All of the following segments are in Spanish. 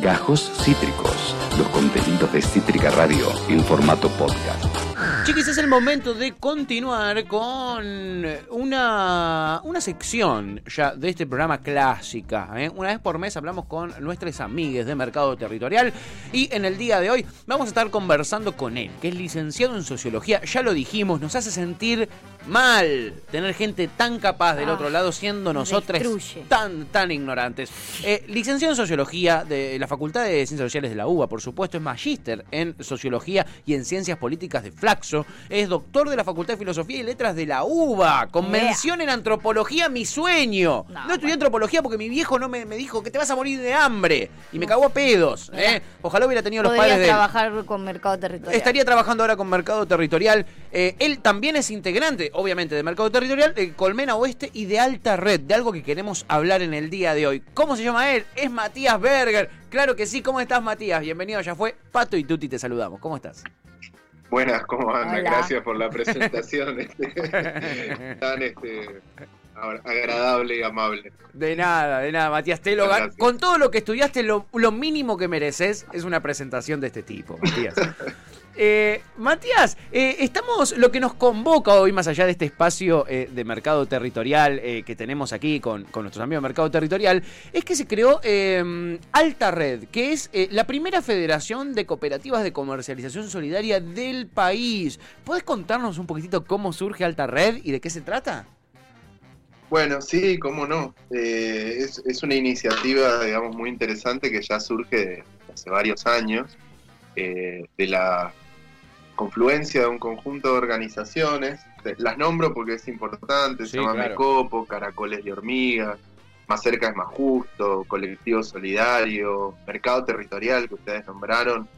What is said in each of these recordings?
Gajos Cítricos, los contenidos de Cítrica Radio en formato podcast. Chiquis, es el momento de continuar con una, una sección ya de este programa clásica. ¿eh? Una vez por mes hablamos con nuestras amigas de Mercado Territorial y en el día de hoy vamos a estar conversando con él, que es licenciado en Sociología. Ya lo dijimos, nos hace sentir mal tener gente tan capaz del Ah, otro lado siendo nosotros destruye. tan, tan ignorantes. Eh, licenciado en Sociología de la Facultad de Ciencias Sociales de la UBA, por supuesto, es magíster en Sociología y en Ciencias Políticas de Flaxo, es doctor de la Facultad de Filosofía y Letras de la UBA, con mención en Antropología, mi sueño. No, No, estudié bueno. Antropología porque mi viejo no me, me dijo que te vas a morir de hambre y me cagó a pedos. ¿eh? Ojalá hubiera tenido los padres de él. trabajar con mercado territorial. Estaría trabajando ahora con Mercado Territorial. Eh, él también es integrante, obviamente, de Mercado Territorial, de Colmena Oeste y de Alta Red, de algo que queremos hablar en el día de hoy. ¿Cómo se llama él? Es Matías Berger. Claro que sí, ¿cómo estás, Matías? Bienvenido, ya fue. Pato y Tuti te saludamos. ¿Cómo estás? Buenas, ¿cómo andan? Hola. Gracias por la presentación este, tan este, agradable y amable. De nada, de nada, Matías. Te lo gan-. Con todo lo que estudiaste, lo, lo mínimo que mereces es una presentación de este tipo, Matías. Eh, Matías, eh, estamos, lo que nos convoca hoy, más allá de este espacio eh, de mercado territorial que tenemos aquí con, nuestros amigos de Mercado Territorial, es que se creó eh, Alta Red, que es la primera federación de cooperativas de comercialización solidaria del país. ¿Puedes contarnos un poquitito cómo surge Alta Red y de qué se trata? Bueno, sí, cómo no. Es, es una iniciativa, digamos, muy interesante que ya surge hace varios años, eh, de la confluencia de un conjunto de organizaciones. Las nombro porque es importante, Sí, se llama claro. Mecopo, Caracoles de Hormigas, Más Cerca es Más Justo, Colectivo Solidario, Mercado Territorial, que ustedes nombraron,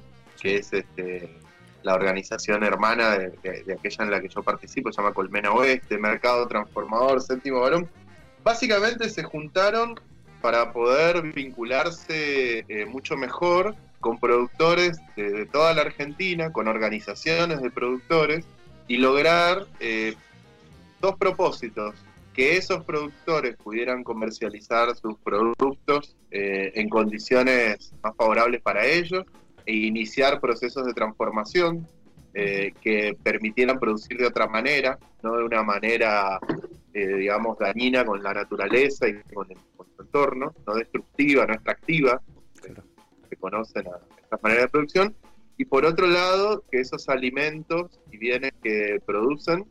que es este, la organización hermana de, de- de aquella en la que yo participo, se llama Colmena Oeste, Mercado Transformador, Séptimo Varón. Básicamente se juntaron para poder vincularse eh, mucho mejor con productores de, toda la Argentina, con organizaciones de productores y lograr eh, dos propósitos. Que esos productores pudieran comercializar sus productos eh, en condiciones más favorables para ellos e iniciar procesos de transformación eh, que permitieran producir de otra manera, no de una manera, eh, digamos, dañina con la naturaleza y con el, entorno, no destructiva, no extractiva, que se conocen a estas maneras de producción, y por otro lado, que esos alimentos y bienes que producen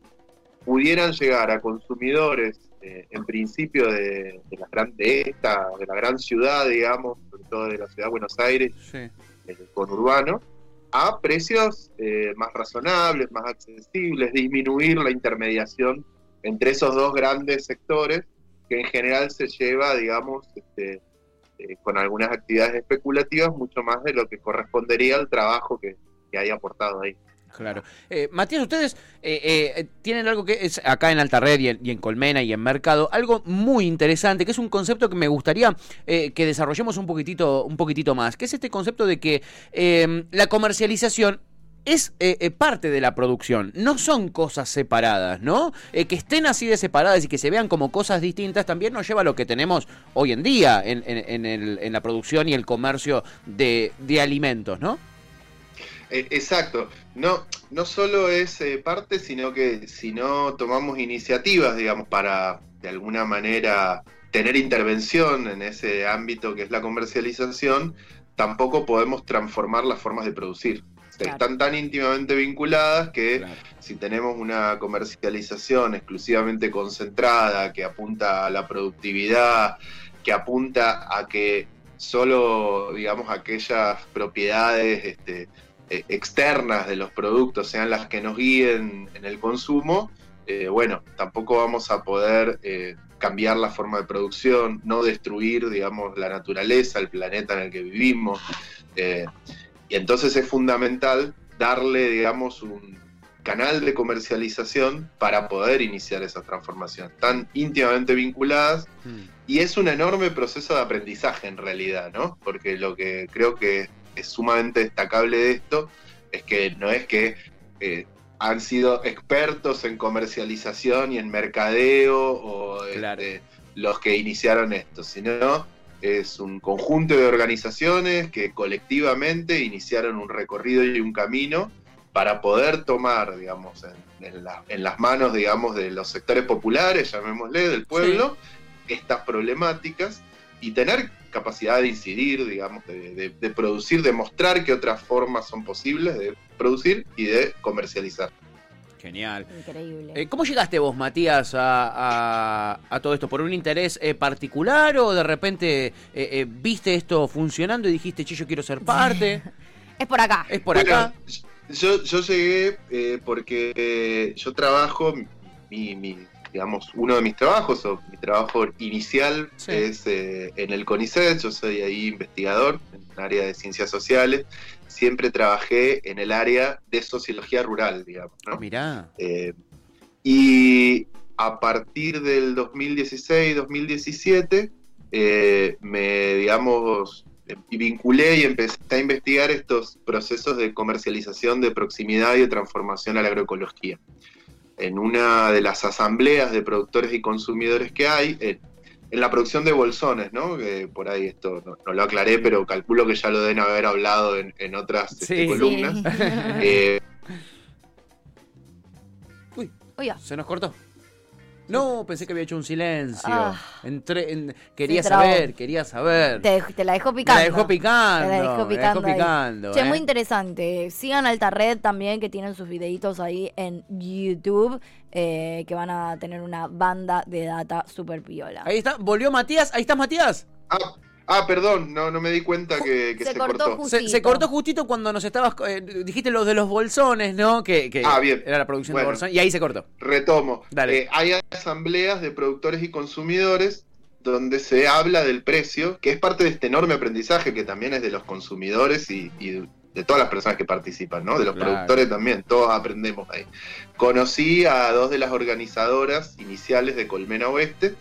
pudieran llegar a consumidores, eh, en principio de, de la gran, de esta, de la gran ciudad, digamos, sobre todo de la ciudad de Buenos Aires, Sí. eh, conurbano a precios eh, más razonables, más accesibles, disminuir la intermediación entre esos dos grandes sectores que en general se lleva, digamos, este, eh, con algunas actividades especulativas, mucho más de lo que correspondería al trabajo que, que hay aportado ahí. Claro. Eh, Matías, ustedes eh, tienen algo que es acá en Alta Red y en, y en Colmena y en Mercado, algo muy interesante, que es un concepto que me gustaría que desarrollemos un poquitito, un poquitito más, que es este concepto de que la comercialización es eh, eh, parte de la producción, no son cosas separadas, ¿no? Eh, que estén así de separadas y que se vean como cosas distintas también nos lleva a lo que tenemos hoy en día en, en- la producción y el comercio de, de alimentos, ¿no? Eh, exacto. No, no solo es parte, sino que si no tomamos iniciativas, digamos, para de alguna manera tener intervención en ese ámbito que es la comercialización, tampoco podemos transformar las formas de producir. Claro. Están tan íntimamente vinculadas que Claro. si tenemos una comercialización exclusivamente concentrada, que apunta a la productividad, que apunta a que solo, digamos, aquellas propiedades este, eh, externas de los productos sean las que nos guíen en el consumo, eh, bueno, tampoco vamos a poder eh, cambiar la forma de producción, no destruir, digamos, la naturaleza, el planeta en el que vivimos. eh, y entonces es fundamental darle, digamos, un canal de comercialización para poder iniciar esa transformación. Están íntimamente vinculadas Mm. y es un enorme proceso de aprendizaje en realidad, ¿no? Porque lo que creo que es sumamente destacable de esto es que no es que eh, han sido expertos en comercialización y en mercadeo o Claro. este, los que iniciaron esto, sino es un conjunto de organizaciones que colectivamente iniciaron un recorrido y un camino para poder tomar, digamos, en, las manos, digamos, de los sectores populares, llamémosle, del pueblo, estas problemáticas y tener capacidad de incidir, digamos, de, producir, de mostrar que otras formas son posibles de producir y de comercializar. Genial. Increíble. Eh, ¿Cómo llegaste vos, Matías, a, todo esto? ¿Por un interés eh, particular o de repente eh, viste esto funcionando y dijiste, che, yo quiero ser parte? es por acá. Es por acá. Yo, yo llegué porque yo trabajo, mi, digamos, uno de mis trabajos, o mi trabajo inicial es en el CONICET, yo soy ahí investigador el área de ciencias sociales siempre trabajé en el área de sociología rural, digamos. ¿no? Mirá. Eh, y a partir del 2016-2017 eh, me, digamos, vinculé y empecé a investigar estos procesos de comercialización de proximidad y de transformación a la agroecología. En una de las asambleas de productores y consumidores que hay, en la producción de bolsones, ¿no? Que por ahí esto no, lo aclaré, pero calculo que ya lo deben haber hablado en, otras este, columnas. Eh, Uy, se nos cortó. No, pensé que había hecho un silencio. Ah. Entré, quería saber, quería saber. Te, la dejó picando. Te la dejó picando. Te la dejó picando. picando che, muy ¿eh? interesante. Sigan Alta Red también, que tienen sus videitos ahí en YouTube. Eh, que van a tener una banda de data super piola. Ahí está, volvió Matías. Ahí está Matías. Ah, Ah, perdón, no, no me di cuenta que, se, cortó. Se, cortó justito cuando nos estabas. Eh, dijiste los de los bolsones, ¿no? Que, ah, bien. era la producción de bolsones. Y ahí se cortó. Retomo. Eh, hay asambleas de productores y consumidores donde se habla del precio, que es parte de este enorme aprendizaje que también es de los consumidores y, de todas las personas que participan, ¿no? De los productores también, todos aprendemos ahí. Conocí a dos de las organizadoras iniciales de Colmena Oeste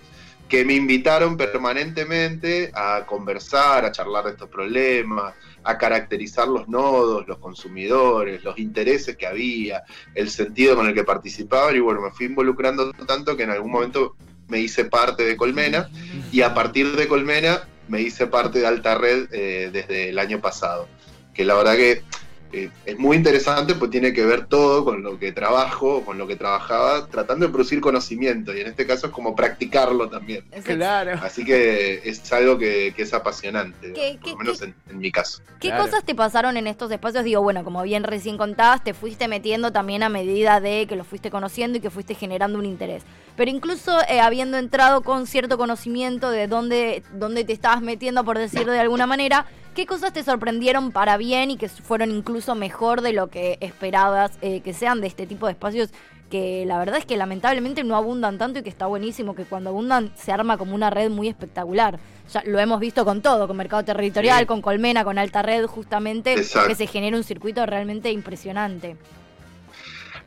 que me invitaron permanentemente a conversar, a charlar de estos problemas, a caracterizar los nodos, los consumidores, los intereses que había, el sentido con el que participaban y bueno, me fui involucrando tanto que en algún momento me hice parte de Colmena y a partir de Colmena me hice parte de Alta Red eh, desde el año pasado, que la verdad que eh, es muy interesante, pues tiene que ver todo con lo que trabajo, con lo que trabajaba, tratando de producir conocimiento, y en este caso es como practicarlo también. Claro. Así que es algo que, es apasionante, por lo menos en, mi caso. ¿Qué cosas te pasaron en estos espacios? Digo, bueno, como bien recién contabas, te fuiste metiendo también a medida de que lo fuiste conociendo y que fuiste generando un interés. Pero incluso eh, habiendo entrado con cierto conocimiento de dónde, dónde te estabas metiendo, por decirlo de alguna manera, ¿Qué cosas te sorprendieron para bien y que fueron incluso mejor de lo que esperabas eh, que sean de este tipo de espacios que la verdad es que lamentablemente no abundan tanto y que está buenísimo que cuando abundan se arma como una red muy espectacular. Ya lo hemos visto con todo, con Mercado Territorial, con Colmena, con Alta Red, justamente, que se genera un circuito realmente impresionante.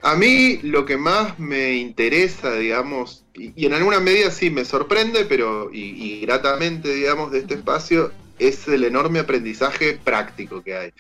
A mí lo que más me interesa, digamos, y, en alguna medida sí me sorprende, pero y gratamente, digamos, de este espacio, es el enorme aprendizaje práctico que hay.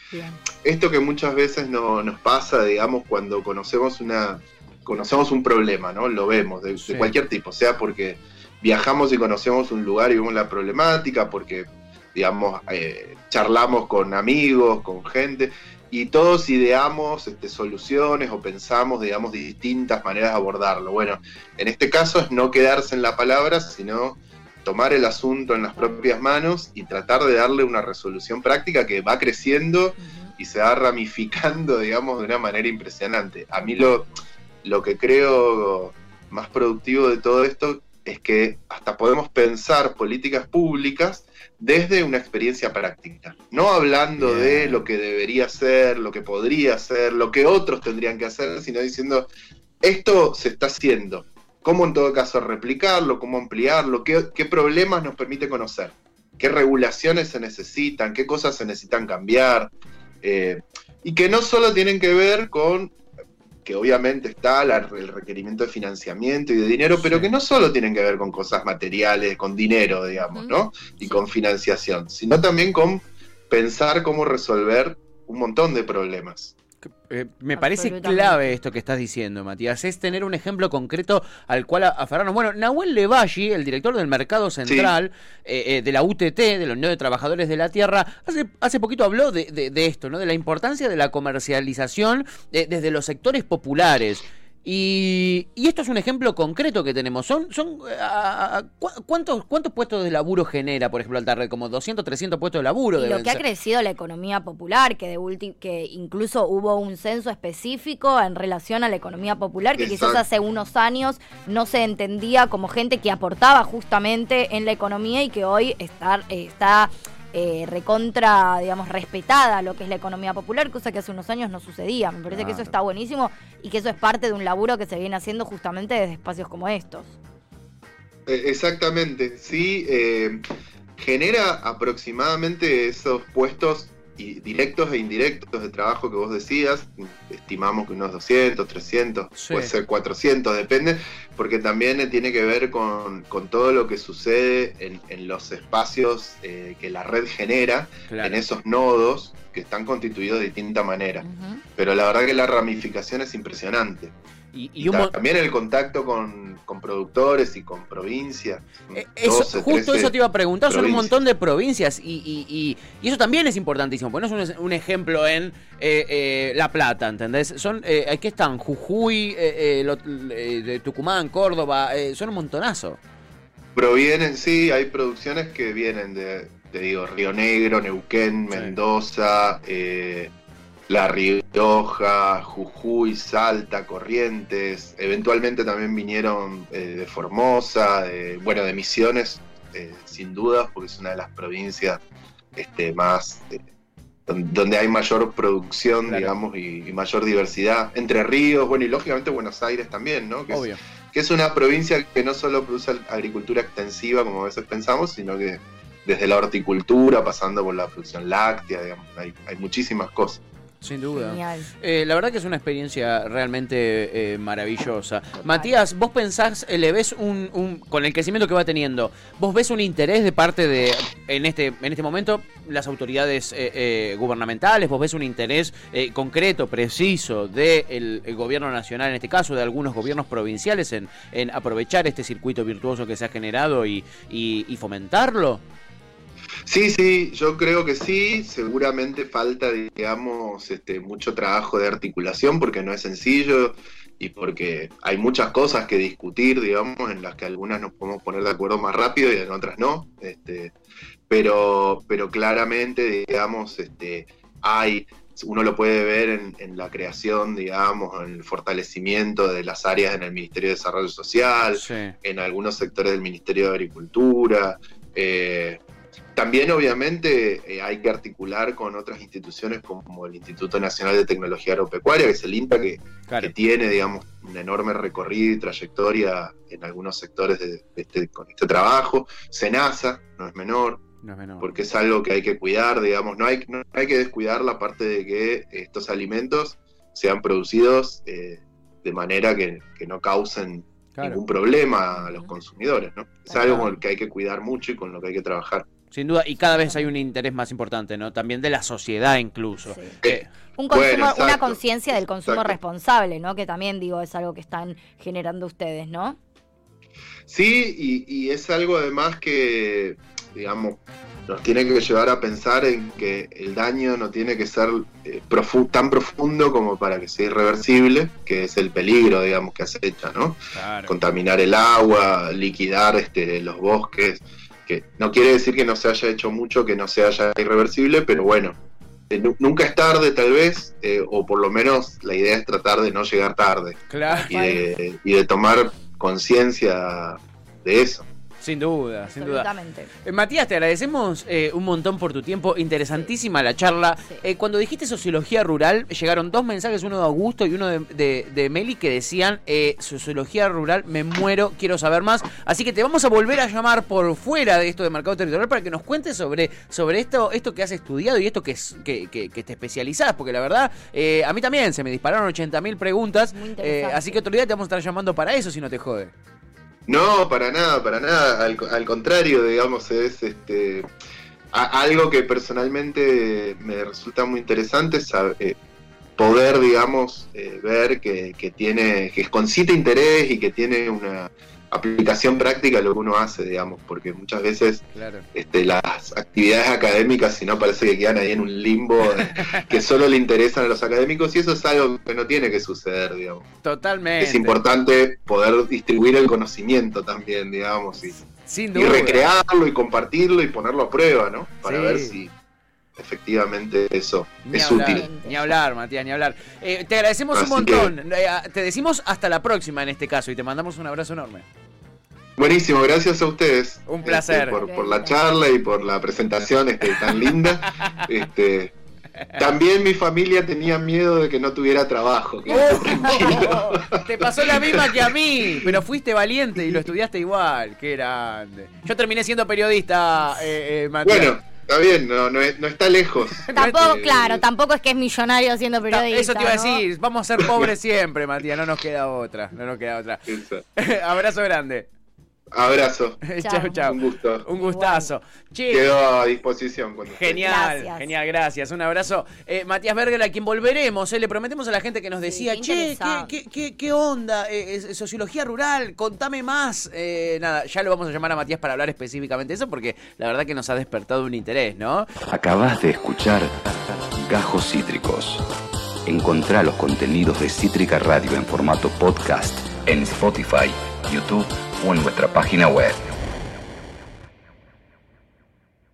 Esto que muchas veces no, nos pasa, digamos, cuando conocemos una conocemos un problema, ¿no? Lo vemos, de, cualquier tipo, sea porque viajamos y conocemos un lugar y vemos la problemática, porque, digamos, eh, charlamos con amigos, con gente, y todos ideamos este, soluciones o pensamos, digamos, distintas maneras de abordarlo. Bueno, en este caso es no quedarse en la palabra, sino tomar el asunto en las propias manos y tratar de darle una resolución práctica que va creciendo y se va ramificando, digamos, de una manera impresionante. A mí lo, lo que creo más productivo de todo esto es que hasta podemos pensar políticas públicas desde una experiencia práctica, no hablando de lo que debería ser, lo que podría ser, lo que otros tendrían que hacer, sino diciendo, esto se está haciendo, cómo en todo caso replicarlo, cómo ampliarlo, qué, problemas nos permite conocer, qué regulaciones se necesitan, qué cosas se necesitan cambiar, eh, y que no solo tienen que ver con que obviamente está el requerimiento de financiamiento y de dinero, pero que no solo tienen que ver con cosas materiales, con dinero, digamos, ¿no? Y con financiación, sino también con pensar cómo resolver un montón de problemas. Eh, me parece clave esto que estás diciendo, Matías, es tener un ejemplo concreto al cual aferrarnos. Bueno, Nahuel Levalli, el director del Mercado Central eh, eh, de la UTT, de la Unión de Trabajadores de la Tierra, hace, hace poquito habló de, de- de esto, ¿no? de la importancia de la comercialización eh, desde los sectores populares. Y, y esto es un ejemplo concreto que tenemos. Son, son eh, a- a- ¿cu- ¿cuántos, ¿Cuántos puestos de laburo genera, por ejemplo, Altarred? Como 200, 300 puestos de laburo. Y lo que ha crecido la economía popular, que de ulti- que incluso hubo un censo específico en relación a la economía popular, que quizás hace unos años no se entendía como gente que aportaba justamente en la economía y que hoy está, eh, está eh, recontra, digamos, respetada lo que es la economía popular, cosa que hace unos años no sucedía. Me parece que eso está buenísimo y que eso es parte de un laburo que se viene haciendo justamente desde espacios como estos. Eh, Exactamente, sí. eh, genera aproximadamente esos puestos directos e indirectos de trabajo que vos decías. Estimamos que unos 200, 300, Sí. puede ser 400, depende, porque también tiene que ver con, con todo lo que sucede en, en los espacios eh, que la red genera, Claro. en esos nodos que están constituidos de distinta manera. Pero la verdad que la ramificación es impresionante. Y, y un mo- También el contacto con, con productores y con provincias. Eh, Eso, 12, justo 13 eso te iba a preguntar, son un montón de provincias y, eso también es importantísimo. Ponemos un, un ejemplo en eh, eh, La Plata, ¿entendés? Son, aquí están Jujuy, lo- de Tucumán, Córdoba, son un montonazo. Provienen, sí, hay producciones que vienen de, te digo, Río Negro, Neuquén. Mendoza, La Rioja, Jujuy, Salta, Corrientes. Eventualmente también vinieron eh, de Formosa, de- bueno, de Misiones, eh, sin dudas, porque es una de las provincias este, más... eh, don- donde hay mayor producción, Claro. digamos, y, y mayor diversidad. Entre ríos, bueno, y lógicamente Buenos Aires también, ¿no? Que es- Obvio. que es una provincia que no solo produce agricultura extensiva, como a veces pensamos, sino que desde la horticultura, pasando por la producción láctea, digamos, hay, hay muchísimas cosas. Sin duda. Genial. Eh, la verdad que es una experiencia realmente eh, maravillosa. Matías, vos pensás, eh, le ves un, un- con el crecimiento que va teniendo, vos ves un interés de parte de, en este, en este momento, las autoridades eh, eh, gubernamentales, vos ves un interés eh, concreto, preciso del el gobierno nacional, en este caso, de algunos gobiernos provinciales, en, en aprovechar este circuito virtuoso que se ha generado y, y- y fomentarlo. Sí, sí, yo creo que sí, seguramente falta, digamos, este, mucho trabajo de articulación porque no es sencillo y porque hay muchas cosas que discutir, digamos, en las que algunas nos podemos poner de acuerdo más rápido y en otras no. Este, pero, pero claramente, digamos, este, hay, uno lo puede ver en, en la creación, digamos, en el fortalecimiento de las áreas en el Ministerio de Desarrollo Social, Sí. en algunos sectores del Ministerio de Agricultura. eh, también, obviamente, eh, hay que articular con otras instituciones como el Instituto Nacional de Tecnología Agropecuaria, que es el INTA, que, Claro. que tiene, digamos, un enorme recorrido y trayectoria en algunos sectores de, de este, con este trabajo. SENASA, no es menor, No es menor. porque es algo que hay que cuidar, digamos, no hay, no hay que descuidar la parte de que estos alimentos sean producidos eh, de manera que, que no causen Claro. ningún problema a los consumidores, ¿no? Es algo con el que hay que cuidar mucho y con lo que hay que trabajar. Sin duda, y cada vez hay un interés más importante, ¿no? También de la sociedad incluso. Sí. Eh, Un Bueno, consumo, una conciencia del consumo exacto. responsable, ¿no? Que también digo es algo que están generando ustedes, ¿no? Sí, y, y es algo además que, digamos, nos tiene que llevar a pensar en que el daño no tiene que ser eh, profu- tan profundo como para que sea irreversible, que es el peligro, digamos, que acecha, ¿no? claro. contaminar el agua, liquidar este, los bosques, que no quiere decir que no se haya hecho mucho, que no se haya irreversible, pero bueno, eh, nu- nunca es tarde tal vez, eh, o por lo menos la idea es tratar de no llegar tarde Claro. y de, y de tomar conciencia de eso. Sin duda, sin duda. Absolutamente. Eh, Matías, te agradecemos eh, un montón por tu tiempo. Interesantísima la charla. Sí. Eh, cuando dijiste sociología rural, llegaron dos mensajes, uno de Augusto y uno de, de- de Meli, que decían, eh, sociología rural, me muero, quiero saber más. Así que te vamos a volver a llamar por fuera de esto de mercado territorial para que nos cuentes sobre, sobre esto, esto que has estudiado y esto que, es, que, que- que te especializás. Porque la verdad, eh, a mí también se me dispararon 80.000 preguntas. Eh, así que otro día te vamos a estar llamando para eso, si no te jode. No, para nada, para nada. Al, al contrario, digamos, es este algo que personalmente me resulta muy interesante. eh, poder, digamos, eh, ver que, que tiene, que concita interés y que tiene una aplicación práctica lo que uno hace, digamos, porque muchas veces Claro. este, las actividades académicas, si no, parece que quedan ahí en un limbo de- que solo le interesan a los académicos y eso es algo que no tiene que suceder, digamos. Totalmente. Es importante poder distribuir el conocimiento también, digamos, y, Sin y recrearlo y compartirlo y ponerlo a prueba, ¿no? Para Sí. ver si efectivamente eso Ni es hablar, útil. Ni hablar, Matías, ni hablar. Eh, te agradecemos un montón. Eh, te decimos hasta la próxima en este caso y te mandamos un abrazo enorme. Buenísimo, gracias a ustedes. Un placer. este, por, por la charla y por la presentación este, tan linda. Este, también mi familia tenía miedo de que no tuviera trabajo. quédate tranquilo. te pasó la misma que a mí, pero fuiste valiente y lo estudiaste igual. Qué grande. Yo terminé siendo periodista, eh, eh, Matías. Bueno, está bien, no, no, es- no está lejos. Tampoco, Eh, claro, tampoco es que es millonario siendo Ta- periodista. Eso te iba a decir, vamos a ser pobres siempre, Matías, no nos queda otra, no nos queda otra. Abrazo grande. Abrazo, chau, chau. un gusto. Un gustazo. Che, Quedo a disposición. Cuando. Genial, Gracias. genial, gracias. Un abrazo. Eh, Matías Berger, a quien volveremos. eh, le prometemos a la gente que nos Sí, decía, qué che, ¿qué, interesante. qué, qué- qué onda? Eh, es- sociología rural, contame más. Eh, nada, ya lo vamos a llamar a Matías para hablar específicamente de eso, porque la verdad que nos ha despertado un interés, ¿no? Acabas de escuchar Gajos Cítricos. Encontrá los contenidos de Cítrica Radio en formato podcast en Spotify, YouTube o en nuestra página web.